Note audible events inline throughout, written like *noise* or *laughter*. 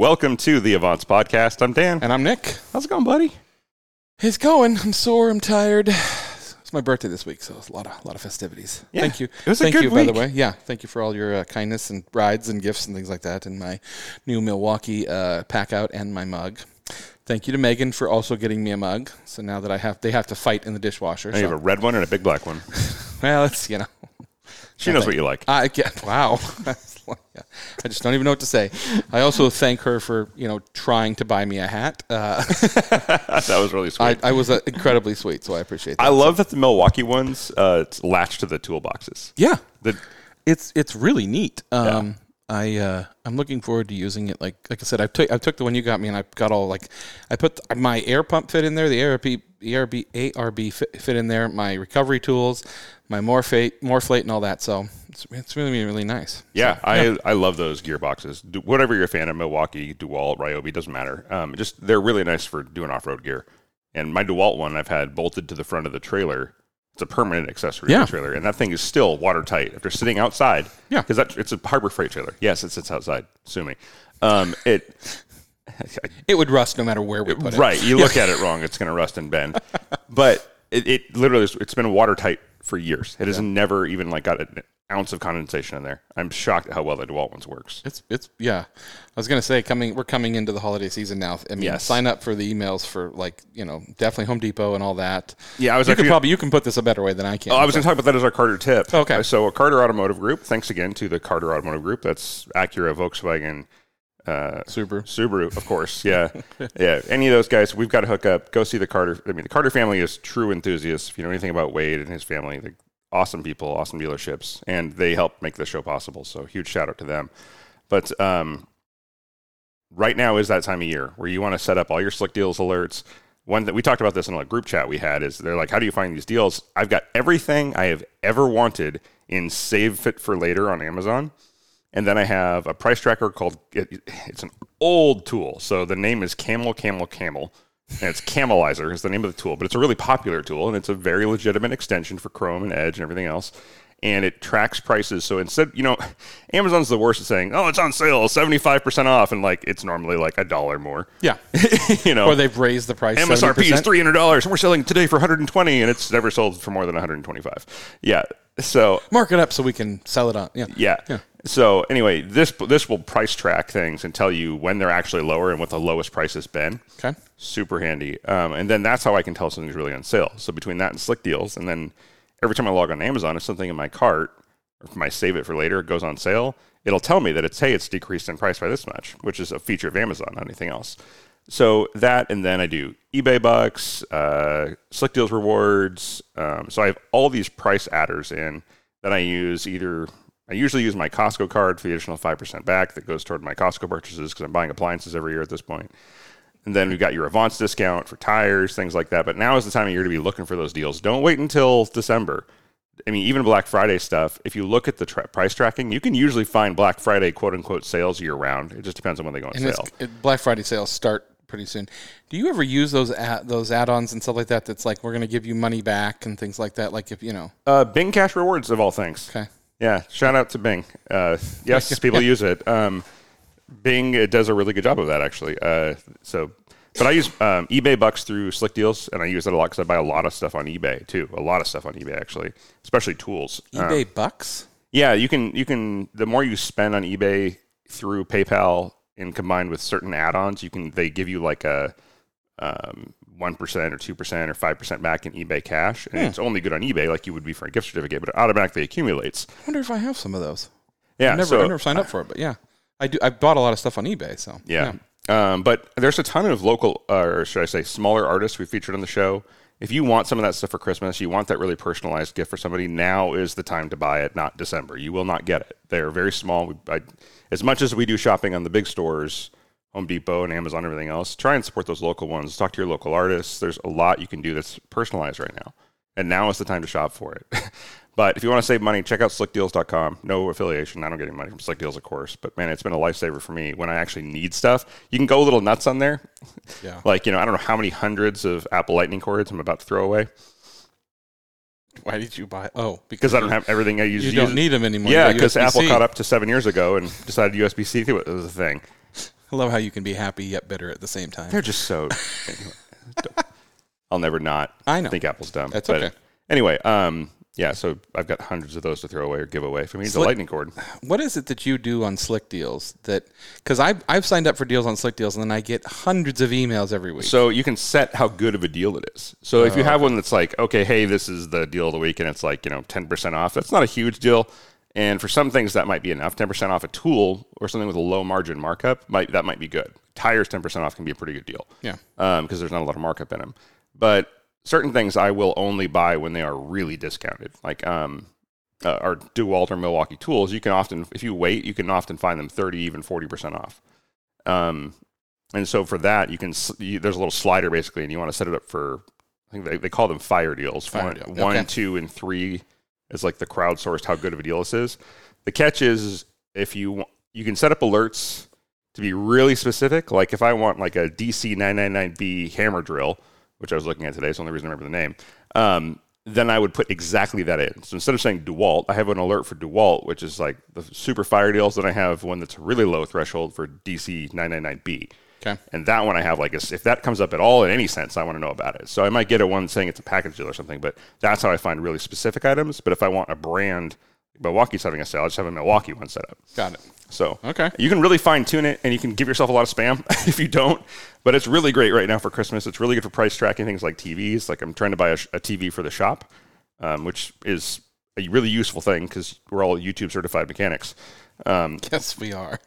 Welcome to the Avance Podcast. I'm Dan. And I'm Nick. How's it going, buddy? It's going. I'm sore. I'm tired. It's my birthday this week, so it's a lot of a lot of festivities. Yeah, thank you. it was a thank good you, by the way. Yeah, thank you for all your uh, kindness and rides and gifts and things like that, and my new Milwaukee uh, pack out and my mug. Thank you to Megan for also getting me a mug. So now that I have, they have to fight in the dishwasher. I have So, a red one and a big black one. *laughs* well, it's you know. She knows what you like. I get wow. *laughs* Yeah. I just don't even know what to say. I also thank her for you know trying to buy me a hat. Uh, *laughs* that was really sweet. I, I was uh, incredibly sweet, so I appreciate that. I love that the Milwaukee ones uh, it's latched to the toolboxes. yeah, The, it's it's really neat. Um, I uh, I'm looking forward to using it. Like like I said, I took I took the one you got me, and I got all like I put my air pump fit in there, the ARB ARB ARB fit, fit in there, my recovery tools, my morphate morphlate, and all that. So it's it's really really nice. yeah, I, I love those gearboxes. Do, whatever you're a fan of, Milwaukee, DeWalt, Ryobi, doesn't matter. Um, just they're really nice for doing off road gear. And my DeWalt one, I've had bolted to the front of the trailer. It's a permanent accessory Yeah. to the trailer, and that thing is still watertight after sitting outside. Yeah. because it's a Harbor Freight trailer. Yes, it sits outside. Sue me. Um, it *laughs* It would rust no matter where we put it. Right. You *laughs* look at it wrong, it's going to rust and bend. but it, it literally, is- it's been watertight for years. It has never even like got an ounce of condensation in there. I'm shocked at how well the DeWalt ones works. It's it's yeah. I was gonna say coming we're coming into the holiday season now. I mean, Yes. sign up for the emails for like you know definitely Home Depot and all that. Yeah, I was You actually- could probably you can put this a better way than I can. Oh, I was going to talk about that as our Carter tip. Okay. Uh, So, a Carter Automotive Group, thanks again to the Carter Automotive Group. That's Acura, Volkswagen, uh, Subaru. Subaru, of course. *laughs* Yeah. yeah. Any of those guys, we've got to hook up. Go see the Carter. I mean, the Carter family is true enthusiasts. If you know anything about Wade and his family, they're awesome people, awesome dealerships, and they help make this show possible. So, huge shout out to them. But um, right now is that time of year where you want to set up all your slick deals alerts. One that we talked about this in a group chat we had is they're like, how do you find these deals? I've got everything I have ever wanted in Save Fit for Later on Amazon. And then I have a price tracker called, it, it's an old tool. So the name is Camel, Camel, Camel. And it's Camelizer is the name of the tool, but it's a really popular tool and it's a very legitimate extension for Chrome and Edge and everything else. And it tracks prices. So instead, you know, *laughs* Amazon's the worst at saying, oh, it's on sale, 75% off. And like, it's normally like a dollar more. Yeah. *laughs* you know, or they've raised the price. MSRP is 70%. three hundred dollars, and we're selling today for one hundred and twenty, and it's never sold for more than one hundred and twenty-five. Yeah. So Mark it up so we can sell it on. Yeah. yeah. Yeah. So anyway, this this will price track things and tell you when they're actually lower and what the lowest price has been. Okay. Super handy. Um, and then that's how I can tell something's really on sale. So between that and Slick Deals, and then every time I log on Amazon, if something in my cart or if my save it for later goes on sale, it'll tell me that it's hey, it's decreased in price by this much, which is a feature of Amazon, not anything else. So that, and then I do eBay bucks, uh, Slick Deals rewards. Um, so I have all these price adders in that I use either. I usually use my Costco card for the additional five percent back that goes toward my Costco purchases because I'm buying appliances every year at this point. And then we've got your Avance discount for tires, things like that. But now is the time of year to be looking for those deals. Don't wait until December. I mean, even Black Friday stuff, if you look at the tra- price tracking, you can usually find Black Friday quote unquote sales year round. It just depends on when they go on And sale. it, Black Friday sales start pretty soon. Do you ever use those ad, those add-ons and stuff like that? That's like we're going to give you money back and things like that. Like if you know. Uh, Bing Cash Rewards, of all things. Okay. Yeah, shout out to Bing. Uh, yes, *laughs* people use it. Um, Bing it does a really good job of that, actually. Uh, so, but I use um, eBay bucks through Slick Deals, and I use it a lot because I buy a lot of stuff on eBay too. A lot of stuff on eBay, actually, especially tools. Um, eBay bucks. yeah, you can you can the more you spend on eBay through PayPal and combined with certain add-ons, you can they give you like a um, one percent or two percent or five percent back in eBay cash, and it's only good on eBay like you would be for a gift certificate, but it automatically accumulates. I wonder if I have some of those. Yeah, I've never, so I've never signed up for it, but yeah, I do. I bought a lot of stuff on eBay, so Yeah. Um, but there's a ton of local, uh, or should I say, smaller artists we featured on the show. If you want some of that stuff for Christmas, you want that really personalized gift for somebody, now is the time to buy it, not December. You will not get it. They're very small. We, I, as much as we do shopping on the big stores, Home Depot and Amazon, and everything else, try and support those local ones. Talk to your local artists. There's a lot you can do that's personalized right now. And now is the time to shop for it. *laughs* but if you want to save money, check out slickdeals.com. No affiliation. I don't get any money from Slick Deals, of course. But man, it's been a lifesaver for me when I actually need stuff. You can go a little nuts on there. *laughs* Yeah. Like, you know, I don't know how many hundreds of Apple Lightning cords I'm about to throw away Why did you buy? Oh, because I don't have everything I use. You don't need them anymore. Yeah, because Apple caught up to seven years ago and decided USB C was a thing. I love how you can be happy yet bitter at the same time. They're just so. *laughs* I'll never not I know. think Apple's dumb. That's But okay. Anyway, um, yeah. So I've got hundreds of those to throw away or give away. For me, it's a lightning cord. What is it that you do on Slick Deals? That because I've I've signed up for deals on Slick Deals and then I get hundreds of emails every week. So you can set how good of a deal it is. So if you have one that's like, okay, hey, this is the deal of the week, and it's like you know ten percent off. That's not a huge deal. And for some things, that might be enough. Ten percent off a tool or something with a low margin markup might that might be good. Tires ten percent off can be a pretty good deal. yeah, because there's not a lot of markup in them. But certain things I will only buy when they are really discounted, like um, uh, our DeWalt or Milwaukee tools. You can often, if you wait, you can often find them thirty, even forty percent off. Um, and so for that, you can you, there's a little slider basically, and you want to set it up for. I think they, they call them fire deals. Fire one, deal. one, Okay. two, and three is like the crowdsourced how good of a deal this is. The catch is if you you can set up alerts to be really specific. Like if I want like a DC 999B hammer drill, which I was looking at today, it's the only reason I remember the name. Um, then I would put exactly that in. So instead of saying DeWalt, I have an alert for DeWalt, which is like the super fire deals. Then I have one that's a really low threshold for DC 999B. Okay, And that one I have like, is- if that comes up at all in any sense, I want to know about it. So I might get a one saying it's a package deal or something, but that's how I find really specific items. But if I want a brand, Milwaukee's having a sale, I just have a Milwaukee one set up. got it. So Okay. you can really fine tune it, and you can give yourself a lot of spam *laughs* if you don't. But it's really great right now for Christmas. It's really good for price tracking things like TVs. Like I'm trying to buy a, a TV for the shop, um, which is a really useful thing because we're all YouTube certified mechanics. Um, Yes, we are.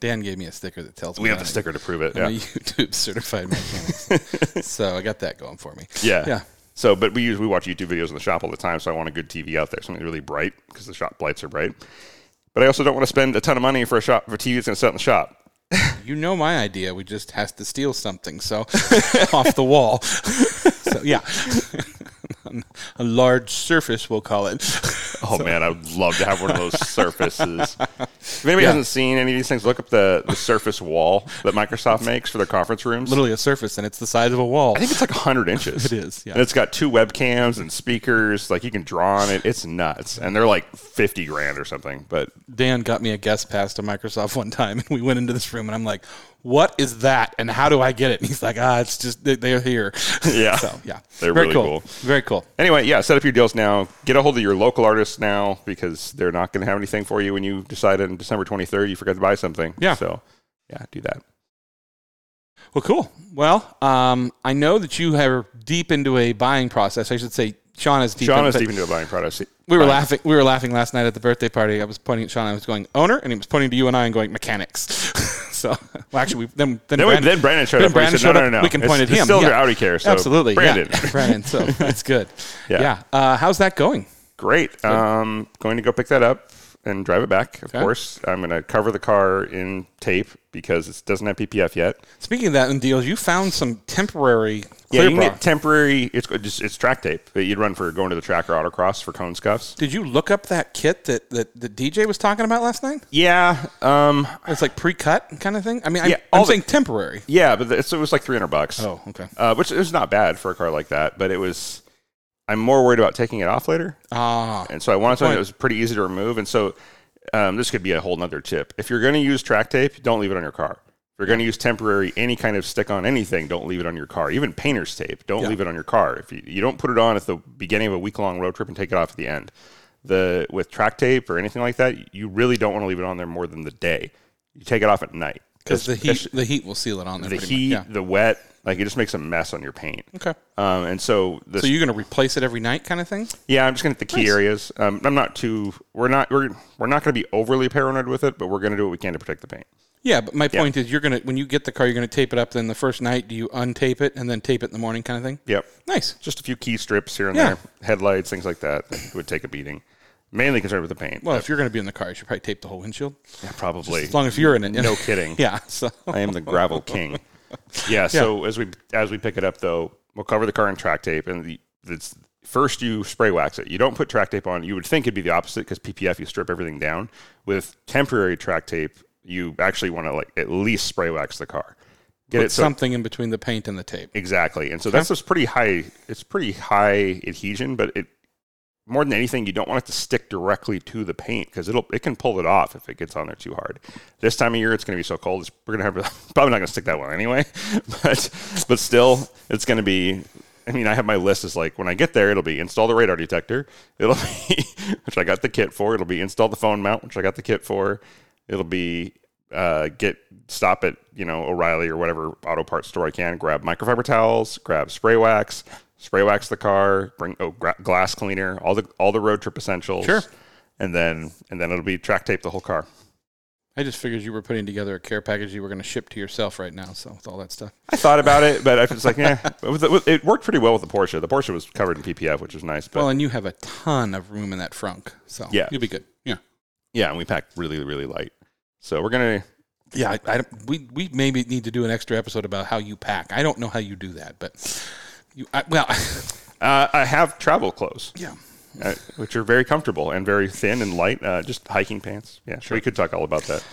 Dan gave me a sticker that tells me we have the sticker to prove it. I'm a Yeah. YouTube certified mechanic, *laughs* so I got that going for me. yeah, Yeah, So, but we use we watch YouTube videos in the shop all the time. So I want a good TV out there, something really bright because the shop lights are bright. But I also don't want to spend a ton of money for a shop for a TV that's going to sit in the shop. *laughs* you know my idea. We just has to steal something, so *laughs* off the wall. so yeah, *laughs* a large surface, we'll call it. *laughs* Oh man, I would love to have one of those *laughs* surfaces. If anybody Yeah. hasn't seen any of these things, look up the, the Surface Wall that Microsoft makes for their conference rooms. Literally a surface, and it's the size of a wall. I think it's like 100 inches. It is, yeah. And it's got two webcams and speakers. Like you can draw on it. It's nuts. And they're like 50 grand or something. But Dan got me a guest pass to Microsoft one time, and we went into this room, and I'm like, "What is that? And how do I get it?" And *laughs* he's like, "Ah, it's just they- they're here." *laughs* Yeah. so yeah, They're very really cool. cool. Very cool. anyway, yeah, set up your deals now. Get a hold of your local artists now because they're not going to have anything for you when you decide on December 23rd you forgot to buy something. Yeah. So, yeah, do that. Well, cool. Well, um, I know that you are deep into a buying process. I should say, Sean is deep. Sean in, is deep into a buying process. We were Buying- laughing. We were laughing last night at the birthday party. I was pointing at Sean. I was going owner, and he was pointing to you and I and going mechanics. *laughs* so, *laughs* well, actually, we then then, Then, we, Brandon, then Brandon showed then up. and we Brandon said, showed no. No, no, no. We can It's- point at him. Still yeah. Audi care. So Absolutely, Brandon. Yeah. Brandon. *laughs* So *laughs* that's good. Yeah. yeah. Uh, how's that going? Great. Um, going to go pick that up and drive it back. Of Okay. course, I'm going to cover the car in tape because it doesn't have PPF yet. Speaking of that in deals, you found some temporary Yeah, clear you can bra. get temporary. It's just it's track tape that you'd run for going to the track or autocross for cone scuffs. Did you look up that kit that, that the DJ was talking about last night? Yeah. Um. It's like pre-cut kind of thing. I mean, I'm, Yeah, I'm the- saying temporary. Yeah, but it's, it was like 300 bucks. Oh, okay. Uh, which is not bad for a car like that, but it was. I'm more worried about taking it off later, Ah, and so I wanted something that was pretty easy to remove. And so, um, this could be a whole nother tip. If you're going to use track tape, don't leave it on your car. If you're going to use temporary, any kind of stick on anything, don't leave it on your car. Even painter's tape, don't Yeah. leave it on your car. If you, you don't put it on at the beginning of a week long road trip and take it off at the end, the with track tape or anything like that, you really don't want to leave it on there more than the day. You take it off at night because the heat the heat will seal it on there. the heat, Much. the wet, like it just makes a mess on your paint. Okay. Um, and so this, So you're going to replace it every night, kind of thing? yeah, I'm just gonna hit the key Nice. areas. Um, I'm not too, we're not, we're, we're not gonna be overly paranoid with it, but we're gonna do what we can to protect the paint. Yeah, but my point is, you're going to when you get the car, you're going to tape it up. Then the first night, do you untape it and then tape it in the morning, kind of thing? Yep, Nice. just a few key strips here and Yeah. there, headlights, things like that, that would take a beating. Mainly concerned with the paint. Well, if you're going to be in the car, you should probably tape the whole windshield. yeah, probably. As long as you're in it. no kidding. *laughs* Yeah. So I am the gravel *laughs* king. *laughs* Yeah. So as we as we pick it up, though, we'll cover the car in track tape, and the it's first you spray wax it. You don't put track tape on. You would think it'd be the opposite because PPF you strip everything down. With temporary track tape, you actually want to like at least spray wax the car. Get put it so something in between the paint and the tape. exactly, and so that's just pretty high. It's pretty high adhesion, but it more than anything, you don't want it to stick directly to the paint because it'll it can pull it off if it gets on there too hard. This time of year, it's going to be so cold. It's, we're going to have *laughs* probably not going to stick that one anyway, *laughs* but but still, it's going to be. I mean, I have my list is like when I get there, it'll be install the radar detector. It'll *laughs* be which I got the kit for. It'll be install the phone mount, which I got the kit for. It'll be uh, get stop at you know O'Reilly or whatever auto parts store I can. Grab microfiber towels. Grab spray wax spray wax the car, bring oh, gra- glass cleaner, all the all the road trip essentials. Sure. And then and then it'll be track tape the whole car. I just figured you were putting together a care package you were going to ship to yourself right now. So with all that stuff, I thought about it, but I was like, yeah, *laughs* it, it worked pretty well with the Porsche. The Porsche was covered in PPF, which was nice. But well, and you have a ton of room in that frunk, so Yeah. you'll be good. Yeah, yeah, and we packed really really light. So we're gonna yeah. I, I, we we maybe need to do an extra episode about how you pack. I don't know how you do that, but you I, well, *laughs* uh, I have travel clothes. yeah. uh, which are very comfortable and very thin and light, uh, just hiking pants. Yeah, sure. We could talk all about that.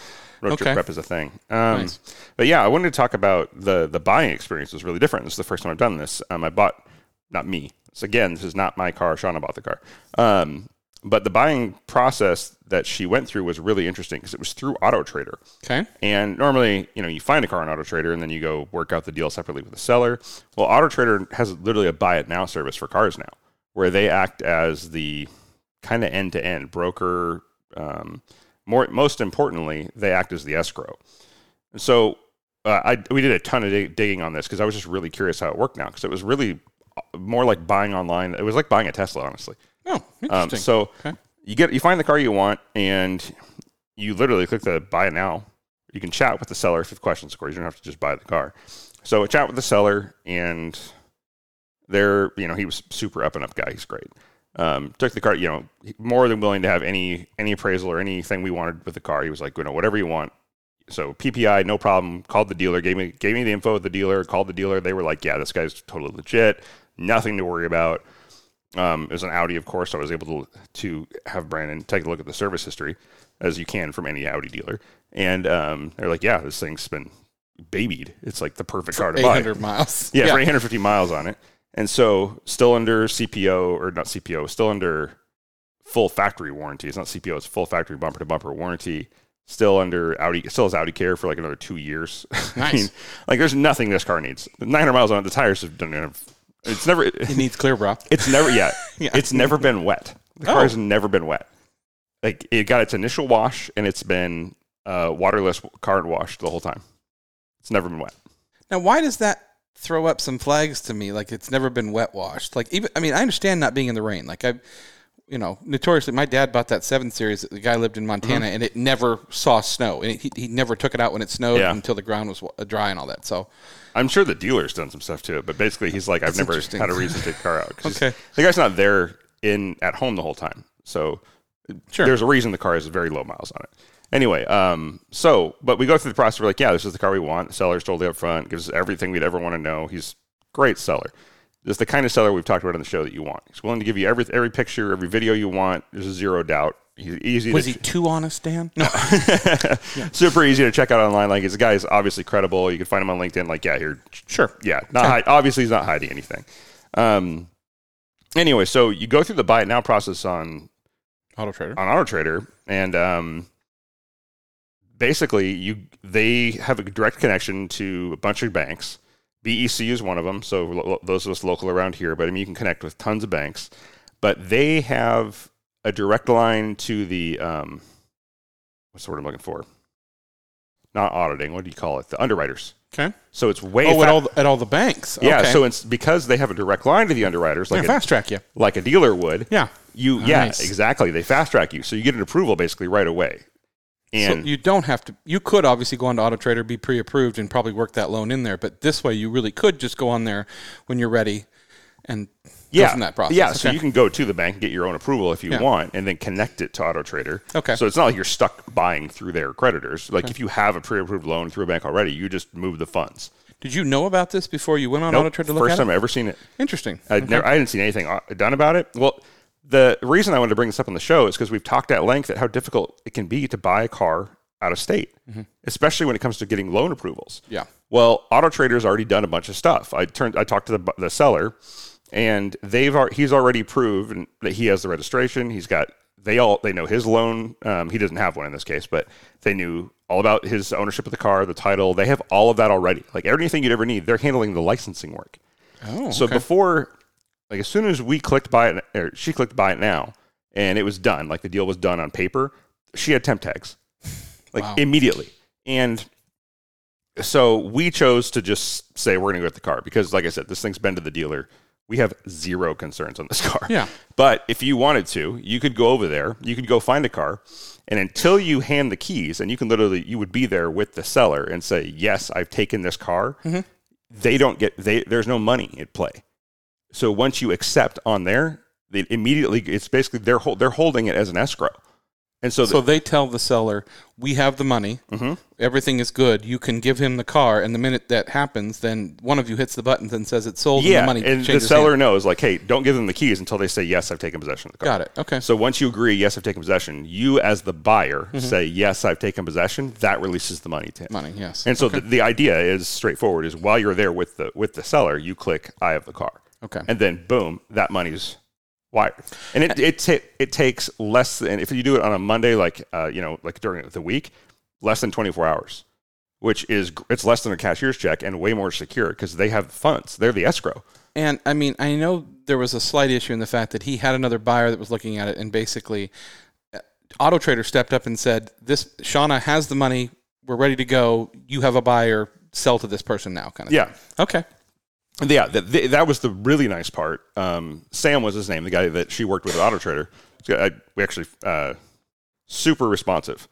Road trip prep is a thing. Um, Nice. But yeah, I wanted to talk about the the buying experience was really different. This is the first time I've done this. Um, I bought, not me. So again, this is not my car. Shauna bought the car. Um, but the buying process that she went through was really interesting because it was through Auto Trader. Okay. And normally, you know, you find a car on Auto Trader and then you go work out the deal separately with the seller. Well, Auto Trader has literally a buy it now service for cars now, where they act as the kind of end to end broker. Um, more, most importantly, they act as the escrow. And so, uh, I we did a ton of dig- digging on this because I was just really curious how it worked now because it was really uh, more like buying online. It was like buying a Tesla, honestly. Oh, Um, interesting. so Okay. you get you find the car you want, and you literally click the buy now. You can chat with the seller if you have questions. Of course, you don't have to just buy the car. So I chat with the seller, and they're you know he was super up and up guy. He's great. Um, took the car, you know, more than willing to have any any appraisal or anything we wanted with the car. He was like, you know, whatever you want. So PPI, no problem. Called the dealer, gave me gave me the info of the dealer. Called the dealer. They were like, yeah, this guy's totally legit. Nothing to worry about. Um, it was an Audi, of course, so I was able to to have Brandon take a look at the service history, as you can from any Audi dealer. And um, they're like, yeah, this thing's been babied. It's like the perfect car to eight buy. hundred miles. *laughs* Yeah, for 850 miles on it. And so still under CPO or not CPO, still under full factory warranty. It's not CPO, it's full factory bumper to bumper warranty. Still under Audi, still has Audi Care for like another two years. *laughs* I mean, like there's nothing this car needs. 900 miles on it, the tires have done. It's never. It needs clear bra. It's never. Yeah, *laughs* Yeah. it's never been wet. The Oh. car has never been wet. Like it got its initial wash, and it's been uh, waterless car wash the whole time. It's never been wet. Now, why does that throw up some flags to me? Like it's never been wet washed. Like even, I mean, I understand not being in the rain. Like I, you know, notoriously, my dad bought that seven series. The guy lived in Montana, and it never saw snow, and it, he, he never took it out when it snowed Yeah. until the ground was dry and all that. So I'm sure the dealer's done some stuff to it, but basically he's like, I've That's never had a reason to take the car out. *laughs* Okay. The guy's not there in at home the whole time. So Sure. there's a reason the car has very low miles on it. Anyway, um, so but we go through the process. We're like, yeah, this is the car we want. The seller's totally up front, gives us everything we'd ever want to know. He's great seller. Just the kind of seller we've talked about on the show that you want. He's willing to give you every every picture, every video you want. There's zero doubt. He's easy. was to he too honest, Dan? No. *laughs* super easy to check out online. Like his guy is obviously credible. You can find him on LinkedIn. Like, yeah, here, sure, yeah, not hide, obviously he's not hiding anything. Um, anyway, so you go through the buy it now process on Auto Trader. on Auto Trader, and um, basically you they have a direct connection to a bunch of banks. BECU is one of them. So lo- those of us local around here, but I mean you can connect with tons of banks. But they have a direct line to the um, what's the word I'm looking for? Not auditing. What do you call it? The underwriters. Okay. So it's way Oh, fa- at all the, at all the banks. yeah. Okay. So it's because they have a direct line to the underwriters, like yeah, a, fast track you. like a dealer would. Yeah. You yeah exactly. They fast track you, so you get an approval basically right away. And so you don't have to. You could obviously go on to Auto Trader, be pre-approved, and probably work that loan in there. But this way, you really could just go on there when you're ready, and yeah, that process. Yeah, so you can go to the bank and get your own approval if you Yeah. want, and then connect it to Auto Trader. Okay. So it's not like you're stuck buying through their creditors. Like if you have a pre-approved loan through a bank already, you just move the funds. Did you know about this before you went on Nope, Auto Trader to look first at time it? I ever seen it. Interesting. I'd never, I hadn't seen anything uh, done about it. Well, the reason I wanted to bring this up on the show is because we've talked at length at how difficult it can be to buy a car out of state, especially when it comes to getting loan approvals. Yeah. Well, Auto Trader's already done a bunch of stuff. I turned, I talked to the, the seller, and they've he's already proven that he has the registration. He's got they all they know his loan. Um, he doesn't have one in this case, but they knew all about his ownership of the car, the title. They have all of that already. Like everything you'd ever need, they're handling the licensing work. Oh, So okay. before, like as soon as we clicked buy it, or she clicked buy it now, and it was done, like the deal was done on paper, she had temp tags, like Wow. immediately. And so we chose to just say we're going to go with the car because, like I said, this thing's been to the dealer. We have zero concerns on this *laughs* car. Yeah. But if you wanted to, you could go over there, you could go find a car, and until you hand the keys, and you can literally, you would be there with the seller and say, "Yes, I've taken this car." Mm-hmm. They don't get they. There's no money at play. So once you accept on there, they immediately it's basically they're hol- they're holding it as an escrow, and so, So the, they tell the seller, "We have the money. Mhm. Everything is good. You can give him the car." And the minute that happens, then one of you hits the buttons and says it's sold. yeah, and the money and the seller hands. knows like, hey, don't give them the keys until they say yes, I've taken possession of the car. Got it. Okay. So once you agree, yes, I've taken possession, you as the buyer Mm-hmm. say yes, I've taken possession. That releases the money to him. money. Yes. And so the, the idea is straightforward: is while you're there with the with the seller, you click "I have the car," Okay. and then boom, that money's wired. And it it ta- it takes less than if you do it on a Monday, like uh, you know, like during the week, less than 24 hours, which is it's less than a cashier's check and way more secure because they have funds. They're the escrow. And I mean, I know there was a slight issue in the fact that he had another buyer that was looking at it, and basically, uh, Auto Trader stepped up and said, "This Shauna has the money. We're ready to go. You have a buyer. Sell to this person now." Kind of. Yeah, Thing. Okay. Yeah, that, that was the really nice part. Um, Sam was his name, the guy that she worked with at Auto Trader. I, we actually uh, super responsive.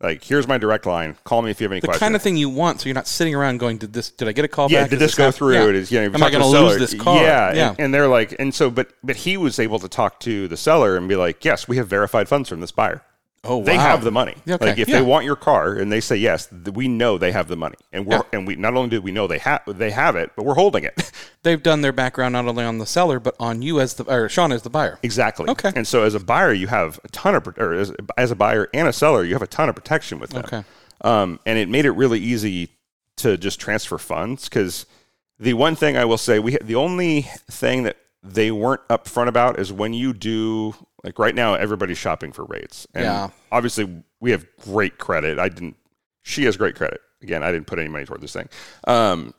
Like, here's my direct line. Call me if you have any The questions. kind of thing you want, so you're not sitting around going, "Did this? Did I get a call yeah, back? did Is this go happen?" through? Yeah. It is, you know, Am I going to lose this car? Yeah, Yeah. And, and they're like, and so, but but he was able to talk to the seller and be like, yes, we have verified funds from this buyer. Oh, wow. They have the money. Okay, Like if yeah. they want your car and they say yes, we know they have the money, and we're Yeah. and we not only do we know they have they have it, but we're holding it. *laughs* They've done their background not only on the seller but on you as the or Sean as the buyer. Exactly. Okay. And so as a buyer, you have a ton of, or as, as a buyer and a seller, you have a ton of protection with them. Okay. Um, and it made it really easy to just transfer funds because the one thing I will say, we the only thing that they weren't upfront about is when you do like right now, everybody's shopping for rates. And Yeah. obviously we have great credit. I didn't. She has great credit. Again, I didn't put any money toward this thing. Um,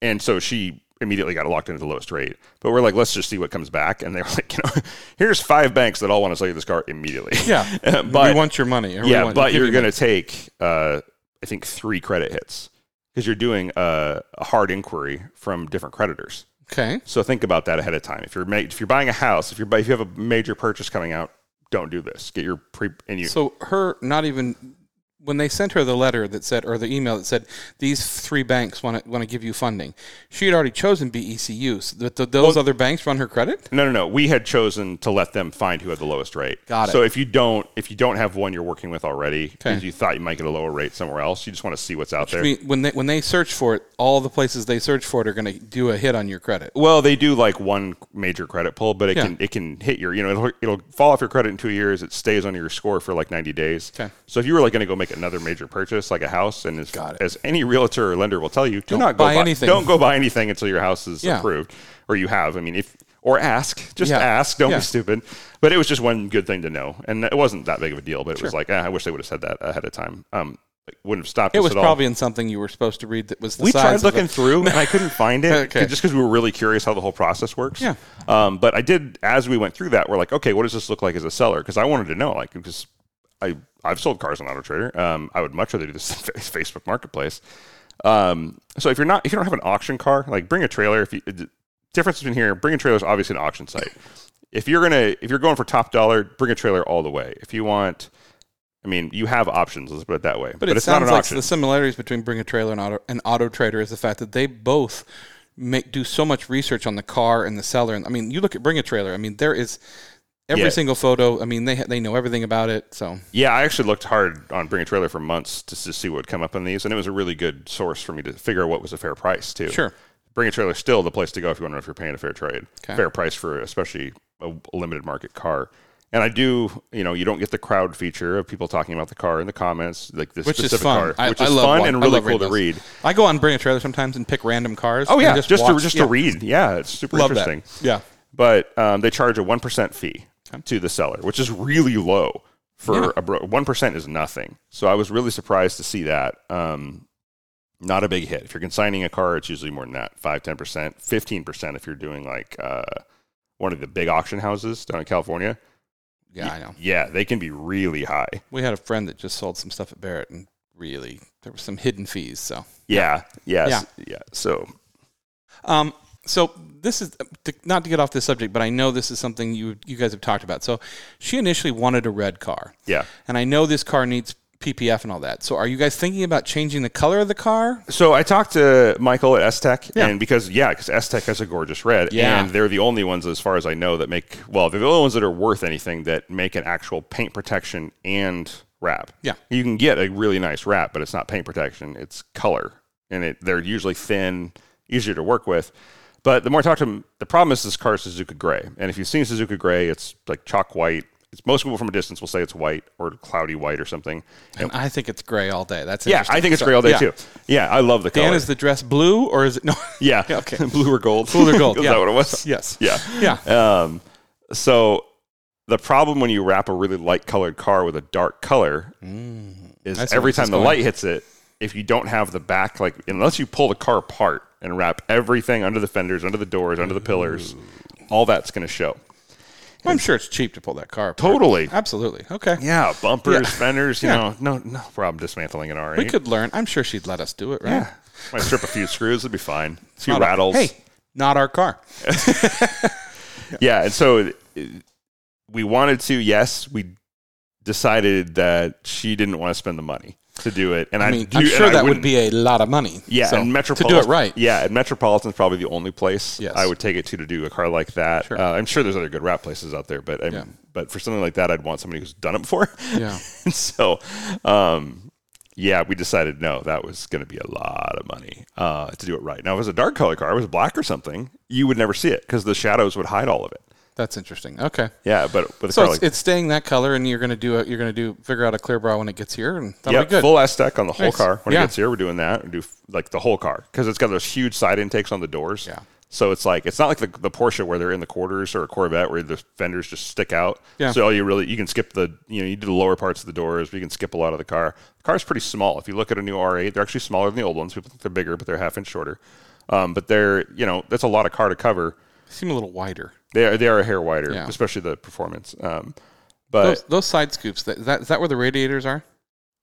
and so she immediately got locked into the lowest rate. But we're like, let's just see what comes back. And they're *laughs* like, you know, here's five banks that all want to sell you this car immediately. Yeah. *laughs* Uh, we but want your money. we yeah, want- but you're going to take, uh, I think, three credit hits because you're doing a, a hard inquiry from different creditors. Okay. So think about that ahead of time. If you're ma- if you're buying a house, if you're bu- if you have a major purchase coming out, don't do this. Get your pre and you. So her not even when they sent her the letter that said or the email that said these three banks want to want to give you funding, she had already chosen BECU. So th- those other banks run her credit. no, no, no. We had chosen to let them find who had the lowest rate. Got it. So if you don't, if you don't have one you're working with already, because Okay. you thought you might get a lower rate somewhere else, you just want to see what's out there. Mean, when they when they search for it, all the places they search for it are going to do a hit on your credit. Well, they do like one major credit pull, but it Yeah. can it can hit your you know it'll, it'll fall off your credit in two years. It stays on your score for like ninety days. Okay. So if you were like going to go make another major purchase like a house, and as, as any realtor or lender will tell you, do Don't not go buy anything. Don't go buy anything until your house is Yeah. approved or you have. I mean, if or ask, just Yeah. ask. Don't Yeah. be stupid. But it was just one good thing to know, and it wasn't that big of a deal. But it was like eh, I wish they would have said that ahead of time. Um, it wouldn't have stopped. It us was at all. probably in something you were supposed to read that was the We tried looking through and I couldn't *laughs* find it Okay. just because we were really curious how the whole process works. Yeah. Um, but I did as we went through that. We're like, okay, what does this look like as a seller? Because I wanted to know, like, because I I've sold cars on Auto Trader. Um, I would much rather do this than *laughs* Facebook Marketplace. Um, so if you're not if you don't have an auction car, like bring a trailer. If you the difference between here, bring a trailer is obviously an auction site. If you're gonna if you're going for top dollar, bring a trailer all the way. If you want. I mean, you have options. Let's put it that way. But, it it's not sounds an like auction. the similarities between Bring a Trailer and Auto, and Auto Trader is the fact that they both make do so much research on the car and the seller. And I mean, you look at Bring a Trailer. I mean, there is every Yeah. single photo. I mean, they they know everything about it. So Yeah, I actually looked hard on Bring a Trailer for months to, to see what would come up on these, and it was a really good source for me to figure out what was a fair price too. Sure. Bring a Trailer is still the place to go if you want to know if you're paying a fair trade, Okay. fair price for especially a limited market car. And I do, you know, you don't get the crowd feature of people talking about the car in the comments, like this Which is fun. car, I- which I is love fun and I really cool to read. I go on Bring a Trailer sometimes and pick random cars. Oh yeah, just to watch- just yeah. to read. Yeah, it's super Love that. interesting. Yeah. But um, they charge a one percent fee to the seller, which is really low for Yeah. a bro. One percent is nothing. So I was really surprised to see that. Um, not a big hit. If you're consigning a car, it's usually more than that 5 10%, 15% if you're doing like uh, one of the big auction houses down in California. Yeah, I know. Yeah, they can be really high. We had a friend that just sold some stuff at Barrett, and really, there were some hidden fees. So, Yeah, yes, yeah. So um, so this is to, not to get off this subject, but I know this is something you you guys have talked about. So, she initially wanted a red car, yeah. and I know this car needs PPF and all that. So, are you guys thinking about changing the color of the car? So I talked to Michael at STEK, Yeah. and because yeah, because STEK has a gorgeous red, Yeah. and they're the only ones, as far as I know, that make well, they're the only ones that are worth anything that make an actual paint protection and wrap. Yeah. you can get a really nice wrap, but it's not paint protection; it's color, and it they're usually thin, easier to work with. But the more I talk to them, the problem is this car is Suzuka Gray, and if you've seen Suzuka Gray, it's like chalk white. It's most people from a distance will say it's white or cloudy white or something. And I think it's gray all day. That's Yeah. I think it's So, gray all day yeah. too. Yeah, I love the color. Dan, is the dress blue or is it no? *laughs* Yeah. *laughs* Yeah, okay. *laughs* Blue or gold. Blue or gold, is yeah. that what it was? yes. Yeah. Yeah. Um, so the problem when you wrap a really light colored car with a dark color is Mm. I see where every time the going. light hits it, if you don't have the back, like unless you pull the car apart and wrap everything under the fenders, under the doors, under the pillars, all that's going to show. I'm sure it's cheap to pull that car. apart. Totally. Absolutely. Okay. Yeah, bumpers, Yeah. fenders, you Yeah. know, no, no problem dismantling an R8. We could learn. I'm sure she'd let us do it, right? yeah, might strip a few screws, it'd be fine. A few Not rattles. hey, not our car. *laughs* *laughs* Yeah, and so uh, we wanted to. Yes, we decided that she didn't want to spend the money to do it, and I, I mean, do, I'm sure that would be a lot of money. Yeah, So, and to do it right. Yeah, and Metropolitan's probably the only place Yes. I would take it to to do a car like that. Sure. Uh, I'm sure there's other good wrap places out there, but I'm, Yeah. but for something like that, I'd want somebody who's done it before. Yeah. *laughs* so, um, yeah, we decided no, that was going to be a lot of money uh, to do it right. Now, if it was a dark color car, it was black or something, you would never see it because the shadows would hide all of it. That's interesting. Okay. Yeah, but with a So it's, like it's staying that color, and you're gonna do a, you're gonna do figure out a clear bra when it gets here, and that'll yeah, be good. full STEK on the whole Nice. car. When Yeah. it gets here, we're doing that. We do like the whole car because it's got those huge side intakes on the doors. Yeah. So it's like it's not like the, the Porsche where they're in the quarters or a Corvette where the fenders just stick out. Yeah. So all you really you can skip the you know you do the lower parts of the doors. But you can skip a lot of the car. The car's pretty small. If you look at a new R8, they're actually smaller than the old ones. People think they're bigger, but they're half inch shorter. Um, but they're you know that's a lot of car to cover. Seem a little wider. They are they are a hair wider, Yeah. especially the performance. Um, but Those, those side scoops. That, that is that where the radiators are,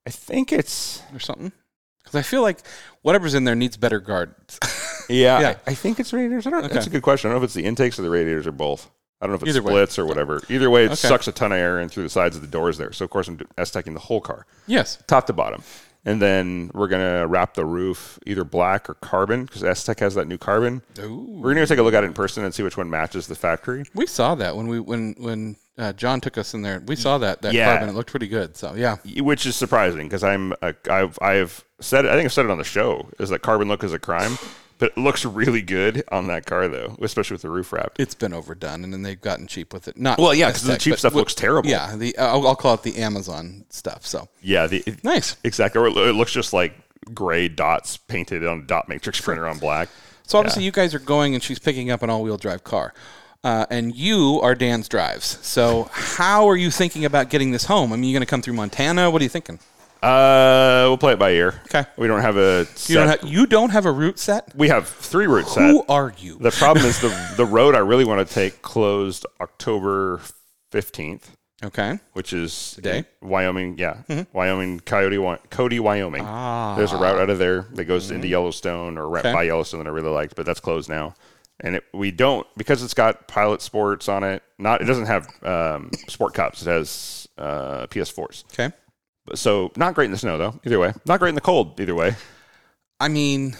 I think it's or something? Because I feel like whatever's in there needs better guard. *laughs* Yeah, Yeah. I, I think it's radiators. I don't. Okay. That's a good question. I don't know if it's the intakes or the radiators or both. I don't know if it Either way. or whatever. Either way, it Okay. sucks a ton of air in through the sides of the doors there. So of course I'm STEKing the whole car, yes. top to bottom, and then we're gonna wrap the roof either black or carbon because STEK has that new carbon. Ooh. We're gonna take a look at it in person and see which one matches the factory. We saw that when we when when uh, John took us in there. We saw that that Yeah. carbon. It looked pretty good. So yeah. Which is surprising because I'm a, I've I've said I think I've said it on the show is that carbon look is a crime, but it looks really good on that car though, especially with the roof wrapped. It's been overdone, and then they've gotten cheap with it. Not Well, yeah, because the cheap stuff looks terrible. Yeah, the I'll, I'll call it the Amazon stuff. So Yeah, the nice. Exactly. Or it looks just like gray dots painted on a dot matrix printer on black. So obviously, you guys are going, and she's picking up an all-wheel drive car, uh, and you are Dan's drives. So how are you thinking about getting this home? I mean, you're going to come through Montana? What are you thinking? Uh, we'll play it by ear. Okay. We don't have a. Set. You don't have you don't have a route set. we have three routes set. Who are you? The problem is the *laughs* the road I really want to take closed October fifteenth, Okay. which is Today? Wyoming. Yeah, Wyoming, Coyote, Wy- Cody, Wyoming. There's a route out of there that goes into Yellowstone or Okay. by Yellowstone that I really liked, but that's closed now. And it, we don't because it's got Pilot Sports on it. Not it doesn't have um, Sport Cups. It has uh, PS4s. Okay. So not great in the snow though. Either way, not great in the cold. Either way. I mean,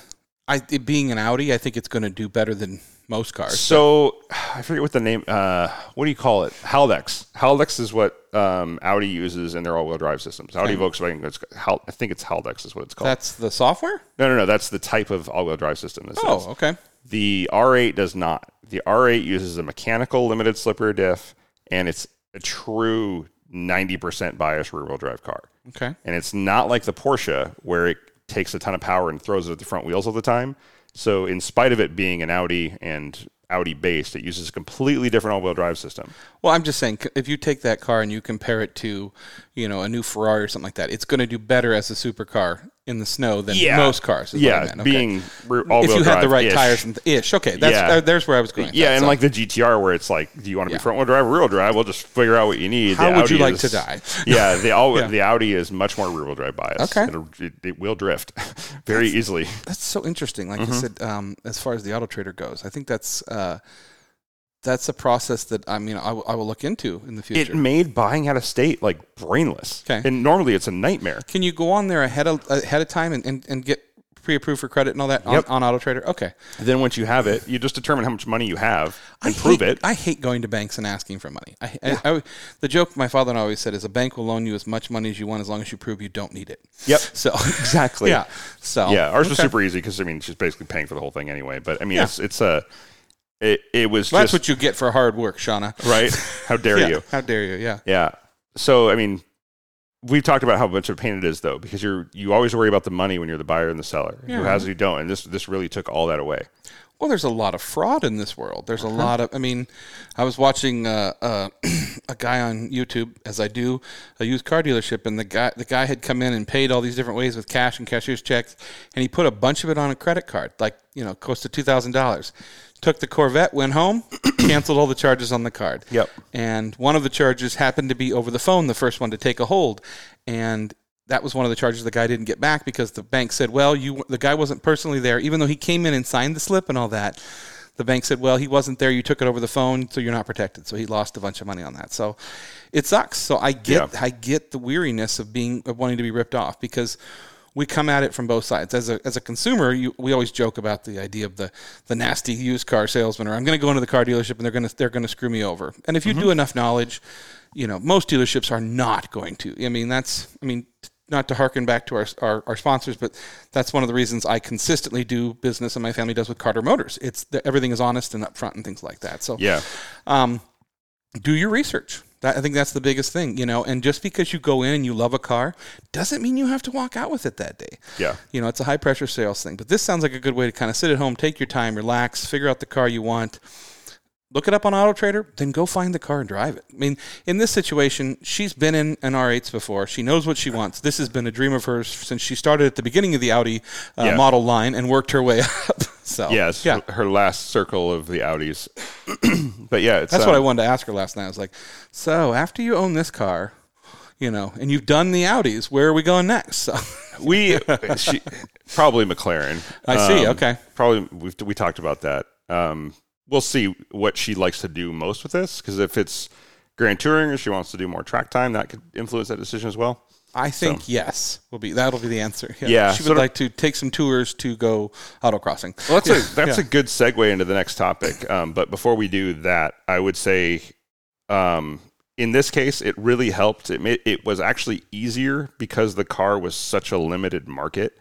I it being an Audi, I think it's going to do better than most cars. So I forget what the name. Uh, what do you call it? Haldex. Haldex is what um, Audi uses in their all-wheel drive systems. Audi, Volkswagen. It's, Hal, I think it's Haldex is what it's called. That's the software. no, no, no. That's the type of all-wheel drive system. This is. Oh, okay. The R8 does not. The R8 uses a mechanical limited slip rear diff, and it's a true 90% bias rear wheel drive car. Okay. And it's not like the Porsche where it takes a ton of power and throws it at the front wheels all the time. So, in spite of it being an Audi and Audi based, it uses a completely different all wheel drive system. Well, I'm just saying, if you take that car and you compare it to, you know, a new Ferrari or something like that, it's going to do better as a supercar in the snow than Yeah. most cars. is what I Yeah. Okay. being all if you had the right ish. tires and th- ish. Okay, that's Yeah. there- there's where I was going. Yeah, that, and so. like the GTR, where it's like, do you want to Yeah. be front wheel drive or rear wheel drive? We'll just figure out what you need. How The would you like is- to die? *laughs* yeah, the all the Audi is much more rear wheel drive bias. Okay. It, it will drift *laughs* very easily. That's so interesting. Like Mm-hmm. I said, um, as far as the auto trader goes, I think that's uh, that's a process that I mean I will- look into in the future. It made buying out of state like brainless. Okay. and normally it's a nightmare. Can you go on there ahead of ahead of time and, and, and get pre-approved for credit and all that Yep. on, on Auto Trader? Okay. Then once you have it, you just determine how much money you have and I prove hate, it. I hate going to banks and asking for money. I, I- I- the joke my father and I always said is a bank will loan you as much money as you want as long as you prove you don't need it. Yep. *laughs* So *laughs* Exactly. *laughs* yeah. So Yeah, ours was super easy because I mean she's basically paying for the whole thing anyway. But I mean Yeah. it's it's a it, it was Well, that's what you get for hard work, Shauna. right. How dare *laughs* Yeah. you? How dare you? Yeah. Yeah. So I mean, we've talked about how much of a pain it is though, because you're you always worry about the money when you're the buyer and the seller. Yeah. Who has it, you don't, and this this really took all that away. Well, there's a lot of fraud in this world. There's a Uh-huh. lot of. I mean, I was watching uh, uh, *clears throat* a guy on YouTube, as I do, a used car dealership, and the guy the guy had come in and paid all these different ways with cash and cashier's checks, and he put a bunch of it on a credit card, like you know, close to two thousand dollars. Took the Corvette, went home, *coughs* canceled all the charges on the card. Yep. And one of the charges happened to be over the phone, the first one to take a hold, and that was one of the charges the guy didn't get back because the bank said, "Well, you the guy wasn't personally there, even though he came in and signed the slip and all that." The bank said, "Well, he wasn't there. You took it over the phone, so you're not protected." So he lost a bunch of money on that. So it sucks. So I get Yeah. I get the weariness of being of wanting to be ripped off because we come at it from both sides. As a as a consumer, you, we always joke about the idea of the the nasty used car salesman, or I'm going to go into the car dealership and they're going to they're going to screw me over. And if you do enough knowledge, you know most dealerships are not going to. I mean that's I mean not to harken back to our, our, our sponsors, but that's one of the reasons I consistently do business and my family does with Carter Motors. It's the, everything is honest and upfront and things like that. So Yeah. um, do your research. That, I think that's the biggest thing, you know. And just because you go in and you love a car doesn't mean you have to walk out with it that day. Yeah. You know, it's a high pressure sales thing. But this sounds like a good way to kind of sit at home, take your time, relax, figure out the car you want. Look it up on Auto Trader, then go find the car and drive it. I mean, in this situation, she's been in an R8s before. She knows what she wants. This has been a dream of hers since she started at the beginning of the Audi uh, Yeah. model line and worked her way *laughs* up. So Yes. yeah, Her last circle of the Audis. *clears throat* but yeah, it's That's um, what I wanted to ask her last night. I was like, so after you own this car, you know, and you've done the Audis, where are we going next? *laughs* So, we *laughs* she, probably McLaren. I see, Um, okay. Probably we we talked about that. Um, we'll see what she likes to do most with this because if it's Grand Touring or she wants to do more track time, that could influence that decision as well. I think yes will be that'll be the answer. Yeah, she would like to take some tours to go autocrossing. Well, that's a that's yeah. a good segue into the next topic. Um, but before we do that, I would say, um, in this case, it really helped. It made, it was actually easier because the car was such a limited market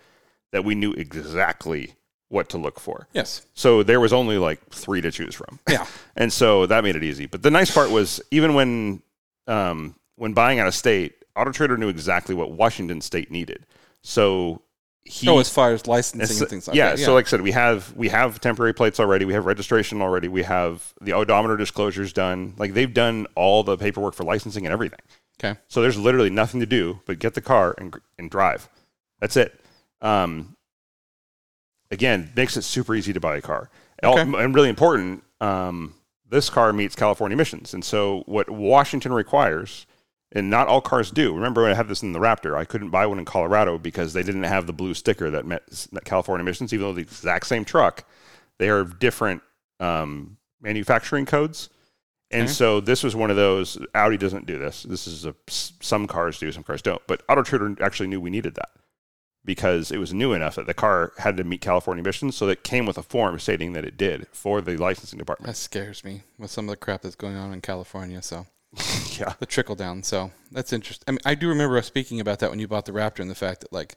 that we knew exactly what to look for. Yes, So there was only like three to choose from. yeah, *laughs* and so that made it easy. But the nice part was even when um, when buying out of state, Auto Trader knew exactly what Washington State needed. So he oh, as far as licensing and and, things like yeah, that. Yeah. So like I said, we have we have temporary plates already. We have registration already. We have the odometer disclosures done. Like they've done all the paperwork for licensing and everything. okay, So there's literally nothing to do but get the car and and drive. That's it. Um, again, makes it super easy to buy a car. Okay. and really important. Um, this car meets California emissions, and so what Washington requires. And not all cars do. Remember when I had this in the Raptor, I couldn't buy one in Colorado because they didn't have the blue sticker that met California emissions, even though the exact same truck. They are different um, manufacturing codes. And Okay. so this was one of those. Audi doesn't do this. This is a some cars do, some cars don't. But Auto Trader actually knew we needed that because it was new enough that the car had to meet California emissions. So that came with a form stating that it did for the licensing department. that scares me with some of the crap that's going on in California. So *laughs* yeah, the trickle down. So that's interesting. I mean, I do remember us speaking about that when you bought the Raptor and the fact that like,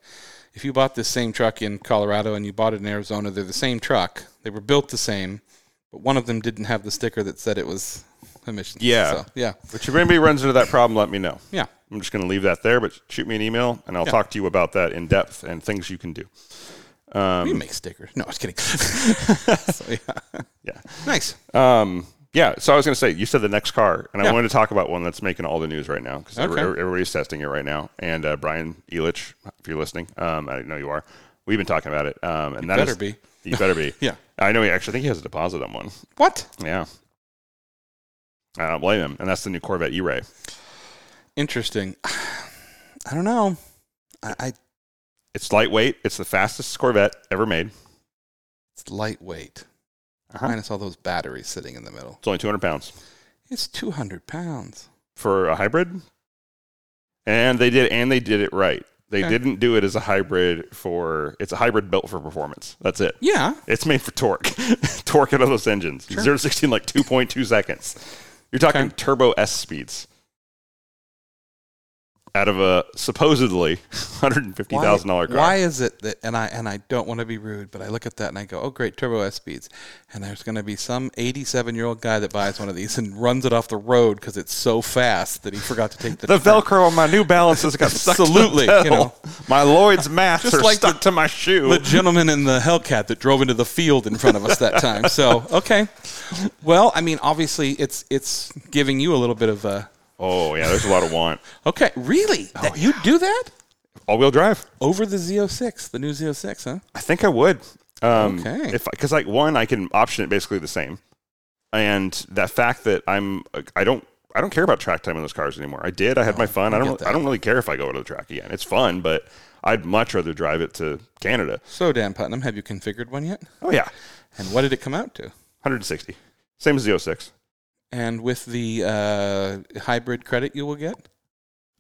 if you bought this same truck in Colorado and you bought it in Arizona, they're the same truck. They were built the same, but one of them didn't have the sticker that said it was emissions. Yeah. So, yeah. Which if anybody runs into that problem, let me know. Yeah. I'm just going to leave that there, but shoot me an email and I'll Yeah. talk to you about that in depth and things you can do. Um, we make stickers. No, I was kidding. *laughs* *laughs* so, yeah. Yeah. Nice. Um, yeah. So I was going to say, you said the next car, and I Yeah. wanted to talk about one that's making all the news right now because Okay. everybody's testing it right now. And uh, Brian Elich, if you're listening, um, I know you are. We've been talking about it, um, and that better is- be. *laughs* You better be. *laughs* Yeah. I know. He actually I think he has a deposit on one. What? Yeah. I don't blame him, and that's the new Corvette E-Ray. Interesting. *sighs* I don't know. I, I It's lightweight. It's the fastest Corvette ever made. it's lightweight. Uh-huh. Minus all those batteries sitting in the middle. It's only 200 pounds It's two hundred pounds. for a hybrid, and they did and they did it right. They Okay. didn't do it as a hybrid for. It's a hybrid built for performance. That's it. Yeah. It's made for torque. *laughs* torque out of those engines. Sure. Zero in like two point two seconds. You're talking Okay. turbo S speeds. Out of a supposedly hundred and fifty thousand dollar car. Why is it that? And I and I don't want to be rude, but I look at that and I go, "Oh, great, turbo S speeds." And there's going to be some 87 year old guy that buys one of these and runs it off the road because it's so fast that he forgot to take the. *laughs* The turn. Velcro on my New Balances got stuck. to the Absolutely, you know. My Lloyd's mats Just are like stuck to my shoe. the gentleman in the Hellcat that drove into the field in front of us that time. So okay, well, I mean, obviously, it's it's giving you a little bit of a oh yeah, there's a lot of want. okay. Really, Oh, that you do that All wheel drive. over the Z06, the new Z06, huh? I think I would. Um, Okay. If because like one, I can option it basically the same, and that fact that I'm I don't I don't care about track time in those cars anymore. I did. I had my fun. I I don't. I don't really care if I go to the track again. It's fun, but I'd much rather drive it to Canada. So, Dan Putnam, have you configured one yet? Oh yeah, And what did it come out to? 160. Same as the 06. And with the uh, hybrid credit you will get?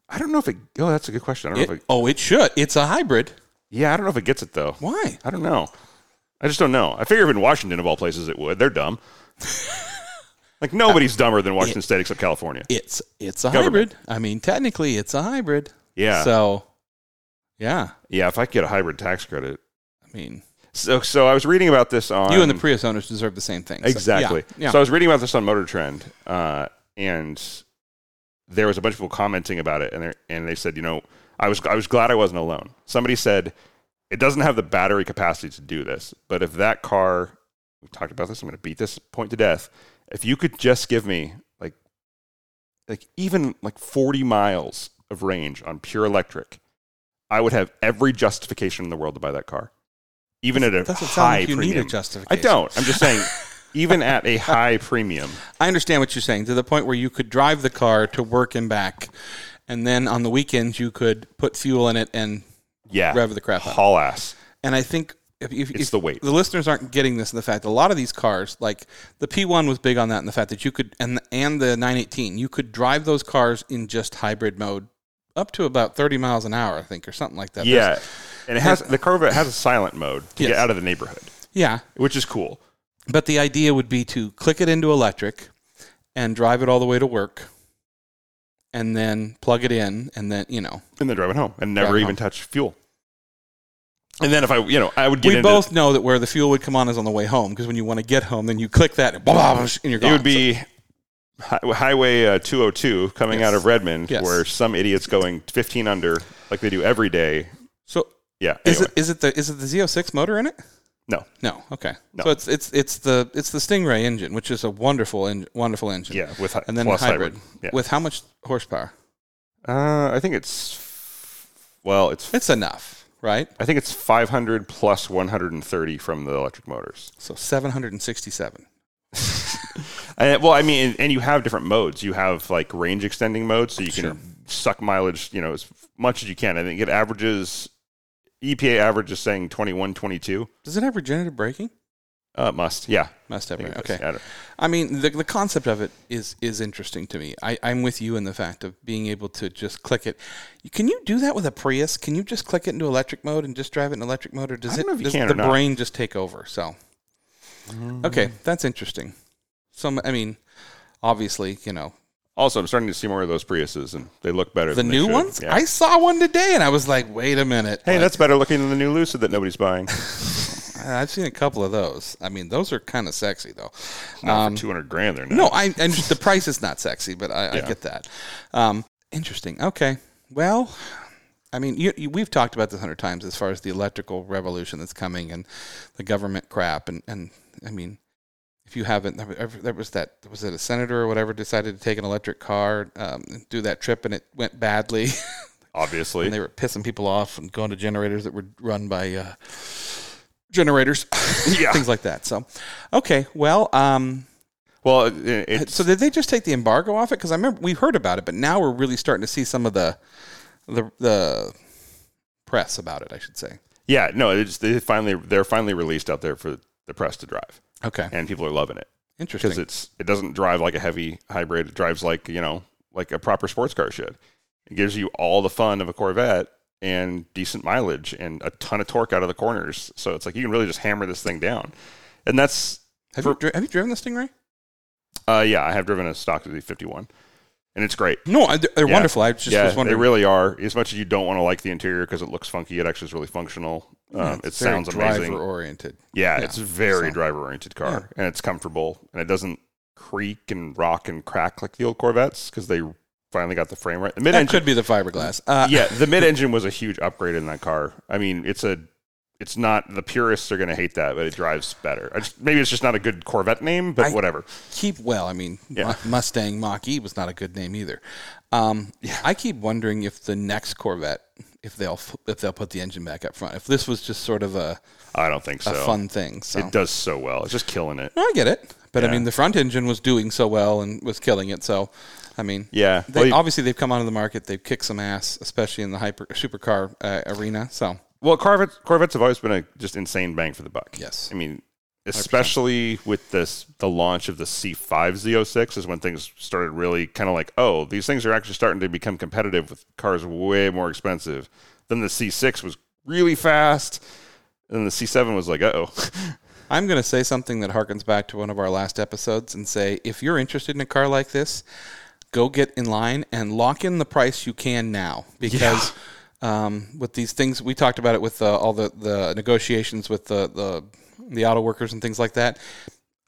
I don't know if it. Oh, that's a good question. I don't It- know if it. oh, it should. It's a hybrid. Yeah, I don't know if it gets it though. Why? I don't know. I just don't know. I figure if in Washington of all places it would. They're dumb. *laughs* like nobody's dumber than Washington State except California. It's it's a Government. hybrid. I mean, technically, it's a hybrid. Yeah. So, yeah. Yeah, if I could get a hybrid tax credit. I mean, So, so I was reading about this on you and the Prius owners deserve the same thing. So, exactly. yeah. yeah. So I was reading about this on Motor Trend, uh, and there was a bunch of people commenting about it, and they and they said, you know, I was I was glad I wasn't alone. Somebody said it doesn't have the battery capacity to do this, but if that car, we talked about this, I'm going to beat this point to death. If you could just give me like like even like 40 miles of range on pure electric, I would have every justification in the world to buy that car, even at a doesn't sound high like you premium. need a I justification. don't. I'm just saying, *laughs* even at a high premium, I understand what you're saying to the point where you could drive the car to work and back, and then on the weekends you could put fuel in it and yeah, rev the crap out. haul ass. And I think if, if, It's if the weight. the listeners aren't getting this in the fact that a lot of these cars, like the P1 was big on that and the fact that you could and and the 918, you could drive those cars in just hybrid mode up to about 30 miles an hour, I think, or something like that. There's- Yeah, and it has the Corvette has a silent mode to Yes. get out of the neighborhood, yeah. which is cool. But the idea would be to click it into electric and drive it all the way to work, and then plug it in, and then you know And then driving home and never even home. touch fuel. And then if I, you know, I would get we both know that where the fuel would come on is on the way home because when you want to get home, then you click that and, blah, blah, and you're gone. it would be hi- Highway uh, 202 coming Yes. out of Redmond, Yes. where some idiots going 15 under like they do every day. so. Yeah, Is anyway. it is it the is it the Z06 motor in it? no, No. Okay. No. So it's it's it's the it's the Stingray engine, which is a wonderful en- wonderful engine. yeah, with hi- And then plus hybrid, Yeah, with how much horsepower? uh, I think it's well, it's It's enough, right? I think it's 500 plus 130 from the electric motors. So 767. *laughs* And, well, I mean, and, you have different modes. You have like range extending modes, so you can Sure. suck mileage, you know, as much as you can. I think it averages EPA average is saying 21, 22. Does it have regenerative braking? Uh, it must, yeah. Must have. Right? Okay. Yeah, I I mean, the the concept of it is is interesting to me. I, I'm with you in the fact of being able to just click it. Can you do that with a Prius? Can you just click it into electric mode and just drive it in electric mode, or does it know if you does the brain just take over? So, okay, that's interesting. So, I mean, obviously, you know, Also, I'm starting to see more of those Priuses, and they look better. the new ones. Yeah. I saw one today, and I was like, wait a minute. hey, Like, that's better looking than the new Lucid that nobody's buying. *laughs* I've seen a couple of those. I mean, those are kind of sexy though. Not for 200 grand, they're not. No, I and the price is not sexy, but I, I get that. Um, interesting. Okay. Well, I mean, you, you, we've talked about this a hundred times as far as the electrical revolution that's coming and the government crap, and and I mean, if you haven't, there was- that was it a senator or whatever decided to take an electric car, um, and do that trip, and it went badly, *laughs* Obviously. and they were pissing people off and going to generators that were run by uh, generators, *laughs* Yeah. things like that. So, okay, well, um, well, it's, so did they just take the embargo off it? Because I remember we heard about it, but now we're really starting to see some of the the the press about it. I should say. yeah, no, it's, they finally, they're finally released out there for the press to drive, Okay, and people are loving it interesting. because it's it doesn't drive like a heavy hybrid. It drives like you know like a proper sports car should. It gives you all the fun of a Corvette and decent mileage and a ton of torque out of the corners. So it's like you can really just hammer this thing down, and that's have for- you have you driven the Stingray? uh, yeah. I have driven a stock Z51, and it's great. No, they're Yeah. wonderful. I just yeah, was wondering. they really are. As much as you don't want to like the interior because it looks funky, it actually is really functional. Um, it sounds amazing. driver oriented. Yeah, Yeah, it's a very so- driver oriented car, and it's comfortable, and it doesn't creak and rock and crack like the old Corvettes because they finally got the frame right. The mid engine, could be the fiberglass. Uh, yeah, the *laughs* mid engine was a huge upgrade in that car. I mean, it's a, it's not the purists are going to hate that, but it drives better. I just, maybe it's just not a good Corvette name, but I- whatever. keep well. I mean, Yeah. Mustang Mach E was not a good name either. Um, I keep wondering if the next Corvette, if they'll if they'll put the engine back up front. If this was just sort of a, I don't think so. a fun thing. So It does so well. It's just killing it. I get it, but I mean, the front engine was doing so well and was killing it. So, I mean, Yeah. they, Well, obviously they've come onto the market. They've kicked some ass, especially in the hyper supercar uh, arena. So, Well, Corvettes, Corvettes have always been a just insane bang for the buck. Yes. I mean, especially with this the launch of the C5 Z06 is when things started really kind of like, oh, these things are actually starting to become competitive with cars way more expensive. Then the C6 was really fast, and the C7 was like, oh, *laughs* I'm going to say something that harkens back to one of our last episodes and say, if you're interested in a car like this, go get in line and lock in the price you can now because. Um, with these things, we talked about it with uh, all the, the negotiations with the, the the auto workers and things like that.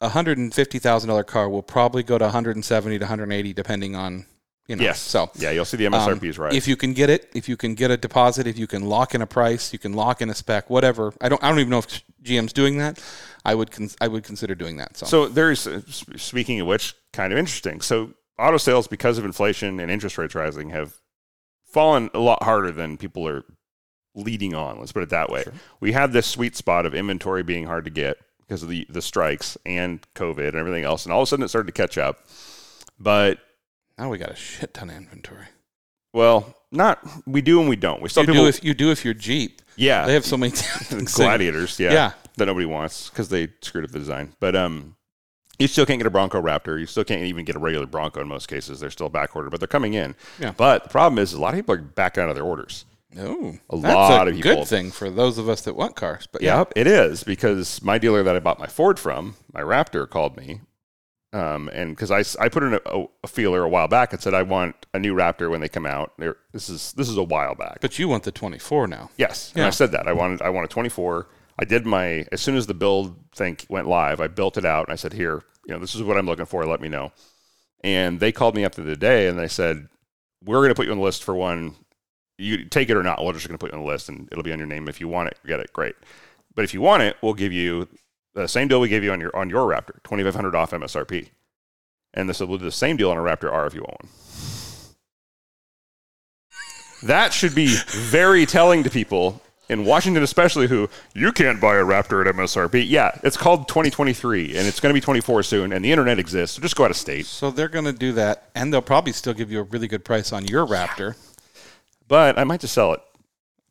A hundred and fifty thousand dollar car will probably go to 170 to 180, depending on you know. yes. So yeah, you'll see the um, MSRPs right. If you can get it, if you can get a deposit, if you can lock in a price, you can lock in a spec, whatever. I don't. I don't even know if GM's doing that. I would. Con- I would consider doing that. So, So there's uh, speaking of which, kind of interesting. So auto sales, because of inflation and interest rates rising, have fallen a lot harder than people are leading on. Let's put it that way. We had this sweet spot of inventory being hard to get because of the the strikes and COVID and everything else, and all of a sudden it started to catch up. But now we got a shit ton of inventory. well, not we do and we don't. We still You people, do if you do if you're Jeep. yeah, They have so many *laughs* gladiators, yeah, Yeah. that nobody wants because they screwed up the design. But um, you still can't get a Bronco Raptor. You still can't even get a regular Bronco in most cases. They're still back ordered, but they're coming in. Yeah. But the problem is, a lot of people are backing out of their orders. No, A that's lot a of people- good thing for those of us that want cars. But yeah, Yep, it is because my dealer that I bought my Ford from, my Raptor, called me. Um, and because I, I put in a, a feeler a while back and said I want a new Raptor when they come out. They're, this is this is a while back. but you want the 24 now. Yes, and Yeah. I said that I wanted I want a 24. I did my as soon as the build thing went live, I built it out and I said, "Here, you know, this is what I'm looking for. Let me know." And they called me after the other day and they said, "We're going to put you on the list for one. You take it or not. We're just going to put you on the list and it'll be on your name if you want it. Get it, great. But if you want it, we'll give you the same deal we gave you on your on your Raptor, 2,500 off MSRP." And they said, "We'll do the same deal on a Raptor R if you want one." That should be very telling to people in Washington, especially who you can't buy a Raptor at MSRP. Yeah, it's called 2023, and it's going to be 24 soon, and the internet exists. So just go out of state. So they're going to do that, and they'll probably still give you a really good price on your Raptor. But I might just sell it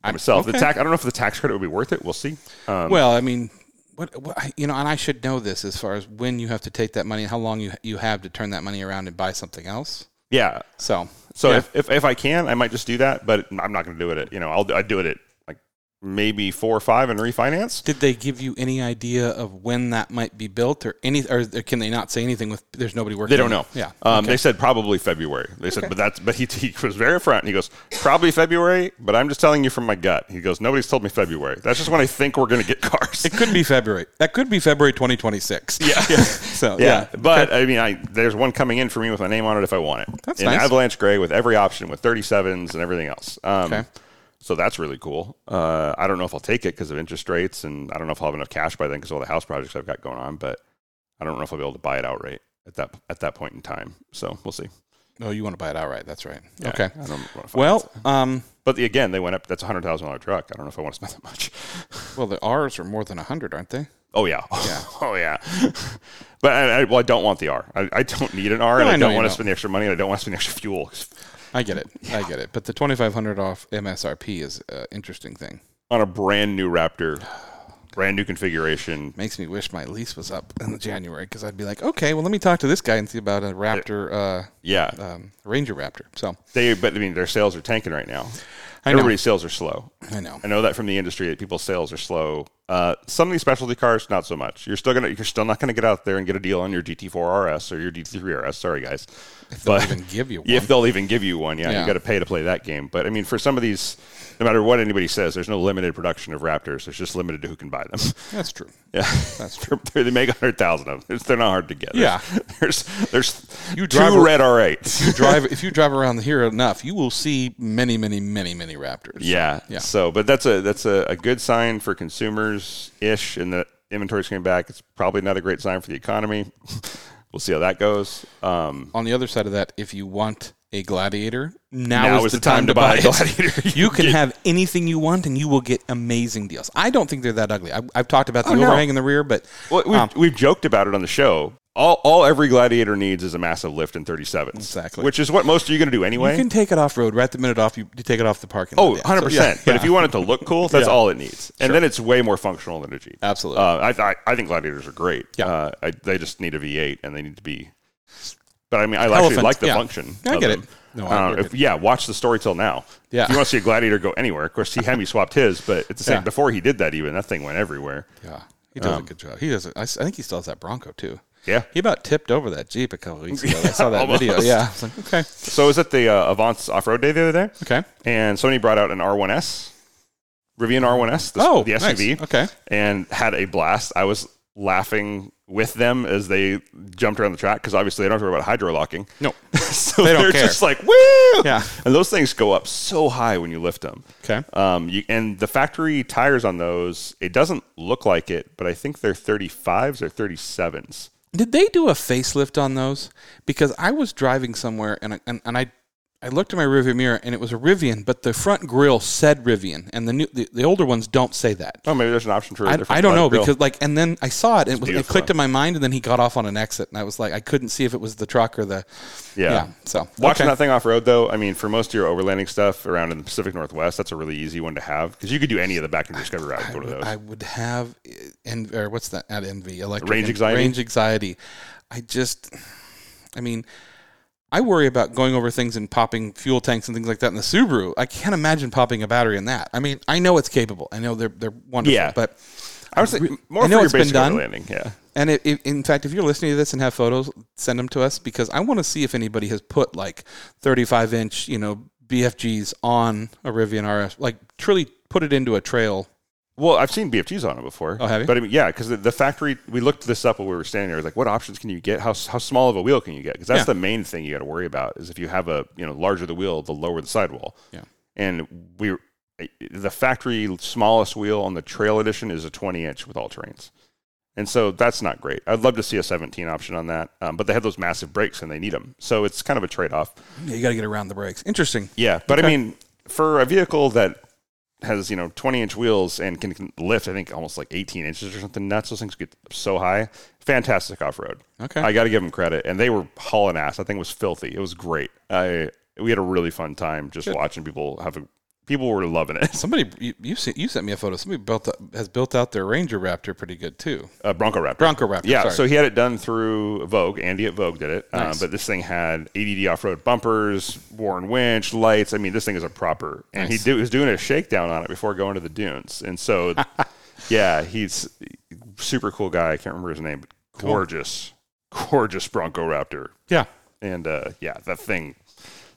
myself. The tax. I don't know if the tax credit would be worth it. We'll see. Um, Well, I mean, what, what you know, and I should know this as far as when you have to take that money, and how long you you have to turn that money around and buy something else. yeah. So, So yeah. if, if if I can, I might just do that. But I'm not going to do it. At, you know, I'll I do it at maybe four or five and refinance. Did they give you any idea of when that might be built, or any, or can they not say anything with? There's nobody working. They don't know. Yeah. Um, Okay. They said probably February. They said, but that's but he, he was very upfront. He goes probably February, but I'm just telling you from my gut. He goes, nobody's told me February. That's just when I think we're going to get cars. it could be February. That could be February 2026. *laughs* Yeah. So Yeah, yeah. but I mean, I there's one coming in for me with my name on it if I want it. That's in nice. Avalanche Gray with every option with 37s and everything else. Um, Okay. So that's really cool. Uh, I don't know if I'll take it because of interest rates, and I don't know if I'll have enough cash by then because of all the house projects I've got going on. But I don't know if I'll be able to buy it outright at that at that point in time. So we'll see. Oh, you want to buy it outright? That's right. Yeah, Okay. I don't wanna Well, um, but the, again, they went up. That's a hundred thousand dollar truck. I don't know if I want to spend that much. *laughs* well, the R's are more than a hundred, aren't they? Oh yeah, Yeah. *laughs* oh yeah. *laughs* but I, I, well, I don't want the R. I, I don't need an R, and I, I don't want to spend the extra money, and I don't want to spend the extra fuel. I get it. I get it. But the 2500 off MSRP is an interesting thing. on a brand new Raptor, brand new configuration. Makes me wish my lease was up in January because I'd be like, okay, well, let me talk to this guy and see about a Raptor, Yeah, uh, um, Ranger Raptor. So they. But I mean, their sales are tanking right now. I know. Everybody's sales are slow. I know. I know that from the industry that people's sales are slow. Uh, some of these specialty cars, not so much. You're still gonna, you're still not gonna get out there and get a deal on your GT4 RS or your GT3 RS. Sorry, guys. If they'll even give you *laughs* one. if they'll even give you one, yeah, Yeah. you got to pay to play that game. But I mean, for some of these, no matter what anybody says, there's no limited production of Raptors. It's just limited to who can buy them. That's true. *laughs* Yeah, That's true. they make hundred thousand of them. They're not hard to get. Yeah. *laughs* there's there's You you drive two red R8s. drive if you drive around here enough, you will see many, many, many, many Raptors. Yeah. Yeah. So, but that's a that's a, a good sign for consumers ish, and the inventory's coming back. It's probably not a great sign for the economy. *laughs* we'll see how that goes. Um, On the other side of that, if you want a Gladiator, now, Now is, the, time, to buy, a. Gladiator. *laughs* you can have anything you want, and you will get amazing deals. I don't think they're that ugly. I, I've talked about the Oh, no. overhang in the rear, but well, we've, um, we've joked about it on the show. All, all every Gladiator needs is a massive lift in 37s. Exactly. Which is what most of you are going to do anyway. you can take it off road right the minute off. You, you take it off the parking Oh, lot. Yeah. 100%. So, yeah, But yeah. if you want it to look cool, *laughs* that's Yeah. all it needs. And then it's way more functional than a Jeep. Absolutely. Uh, I, I, I think Gladiators are great. Yeah. Uh, I, they just need a V8 and they need to be. But I mean, I actually like the function. I get them. it. No, Uh, if, yeah, watch the story till now. Yeah. If you want to see a Gladiator go anywhere, of course, he Hemi swapped his, but it's the same. Before he did that, even that thing went everywhere. yeah, he does a good job. He does. A, I, I think he still has that Bronco too. Yeah. He about tipped over that Jeep a couple weeks ago. I saw that *laughs* almost. video. Yeah. I was like, okay, So I was at the uh, Avance off road day the other day, okay. and Sony brought out an R1S, Rivian R1S, the, Oh, the nice. SUV. Okay. and had a blast. I was laughing with them as they jumped around the track because obviously they don't have to worry about hydro locking. No. *laughs* so They don't are care. just like woo. Yeah. and those things go up so high when you lift them. Okay. Um, you, and the factory tires on those, it doesn't look like it, but I think they're 35s or 37s. Did they do a facelift on those? Because I was driving somewhere and I, and, and I I looked in my rearview mirror and it was a Rivian, but the front grille said Rivian, and the new the, the older ones don't say that. Oh, maybe there's an option for a I, different I don't know grill. because like and then I saw it and it, was, it clicked in my mind and then he got off on an exit and I was like I couldn't see if it was the truck or the yeah. yeah. so Watching okay. that thing off road, though, I mean, for most of your overlanding stuff around in the Pacific Northwest, that's a really easy one to have because you could do any of the backcountry discovery route with one of those. I would have eh, and or what's that at envy electric Range anxiety? range anxiety. I just I mean I worry about going over things and popping fuel tanks and things like that in the Subaru. I can't imagine popping a battery in that. I mean, I know it's capable. I know they're they're wonderful, Yeah. but I was thinking more I know for it's been done. overlanding. Yeah. and it, it, in fact, if you're listening to this and have photos, send them to us because I want to see if anybody has put like 35 inch, you know, BFGs on a Rivian RS, like truly put it into a trail. Well, I've seen BFGs on it before. Oh, have you? But I mean, yeah, because the, the factory, we looked this up while we were standing there. Like, what options can you get? How, how small of a wheel can you get? Because that's Yeah. the main thing you got to worry about. Is if you have a you know larger the wheel, the lower the sidewall. Yeah. And we, the factory smallest wheel on the Trail Edition is a 20 inch with all terrains. And so that's not great. I'd love to see a 17 option on that, um, but they have those massive brakes and they need them. So it's kind of a trade off. Yeah, you got to get around the brakes. Interesting. Yeah, but I mean, for a vehicle that has you know 20 inch wheels and can, can lift, I think almost like 18 inches or something nuts. Those things get so high. Fantastic off road. Okay. I got to give them credit, and they were hauling ass. That thing was filthy. It was great. I we had a really fun time just Good. watching people have a people were loving it. Somebody you you, sent me a photo. Somebody built up, has built out their Ranger Raptor pretty good too. Uh, Bronco Raptor. Bronco Raptor. Yeah, sorry. so he had it done through Vogue. Andy at Vogue did it. Um, but this thing had ADD off road bumpers, Warn winch, lights. I mean, this thing is a proper. And Nice. he did, was doing a shakedown on it before going to the dunes. And so, *laughs* yeah, he's super cool guy. I can't remember his name, but gorgeous, gorgeous Bronco Raptor. yeah, And uh, yeah, that thing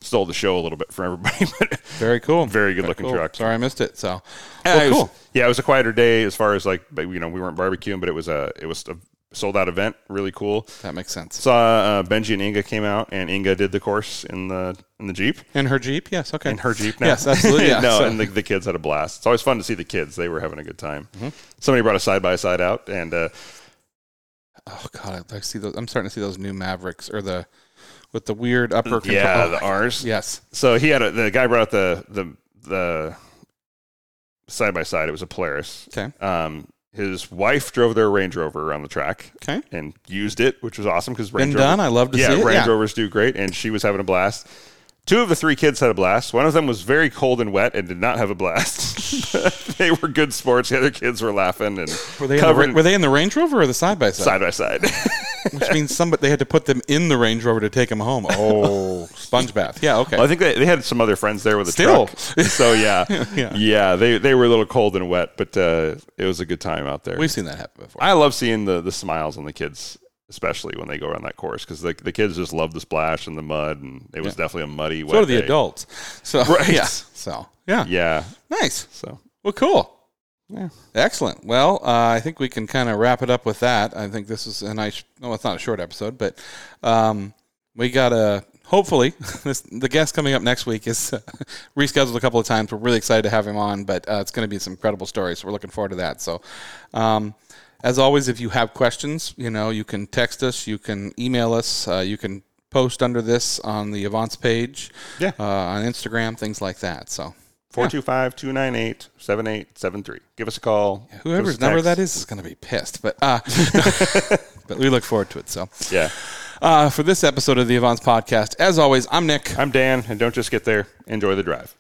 stole the show a little bit for everybody. *laughs* but very cool. Very good looking cool. truck. Sorry, I missed it. So, Yeah, well, it was, cool. Yeah, it was a quieter day as far as like, you know, we weren't barbecuing, but it was a it was a sold out event. Really cool. That makes sense. Saw uh, Benji and Inga came out, and Inga did the course in the in the jeep In her Jeep, yes, okay. in her jeep. Now. Yes, absolutely. *laughs* Yeah. no, So- and the, the kids had a blast. It's always fun to see the kids; they were having a good time. Mm-hmm. Somebody brought a side by side out, and uh, oh god, I see those. I'm starting to see those new Mavericks or the with the weird upper. Control. yeah, the R's. yes. So he had a, the guy brought out the the the side by side. It was a Polaris. Okay. Um, his wife drove their Range Rover around the track Okay. and used it, which was awesome because Range Rover done. I love to yeah, see it. Range yeah. Rovers do great, and she was having a blast. Two of the three kids had a blast. One of them was very cold and wet and did not have a blast. *laughs* *laughs* they were good sports. The other kids were laughing and Were they, in the, were they in the Range Rover or the side by side? side by side. *laughs* Which means somebody they had to put them in the Range Rover to take them home. Oh, sponge bath. Yeah. Okay. Well, I think they, they had some other friends there with a Still. truck. So *laughs* yeah, Yeah. yeah, they they were a little cold and wet, but uh, it was a good time out there. We've seen that happen before. I love seeing the the smiles on the kids, especially when they go around that course, because the the kids just love the splash and the mud, and it was definitely a muddy. so wet do the day. adults. So Right. yeah. So yeah. Yeah. Nice. So Well, cool. Yeah. Excellent. Well, uh, I think we can kind of wrap it up with that. I think this is a nice. No, it's not a short episode, but um, we got a. Hopefully, *laughs* this, the guest coming up next week is uh, *laughs* rescheduled a couple of times. We're really excited to have him on, but uh, it's going to be some incredible stories. So we're looking forward to that. So, um, as always, if you have questions, you know, you can text us, you can email us, uh, you can post under this on the Avance page, Yeah. uh, on Instagram, things like that. So, 425-298-7873. Give us a call. Whoever's Give a number that is is going to be pissed, but uh, *laughs* but we look forward to it. So, Yeah. uh, for this episode of the Avance podcast, as always, I'm Nick. I'm Dan, and don't just get there. Enjoy the drive.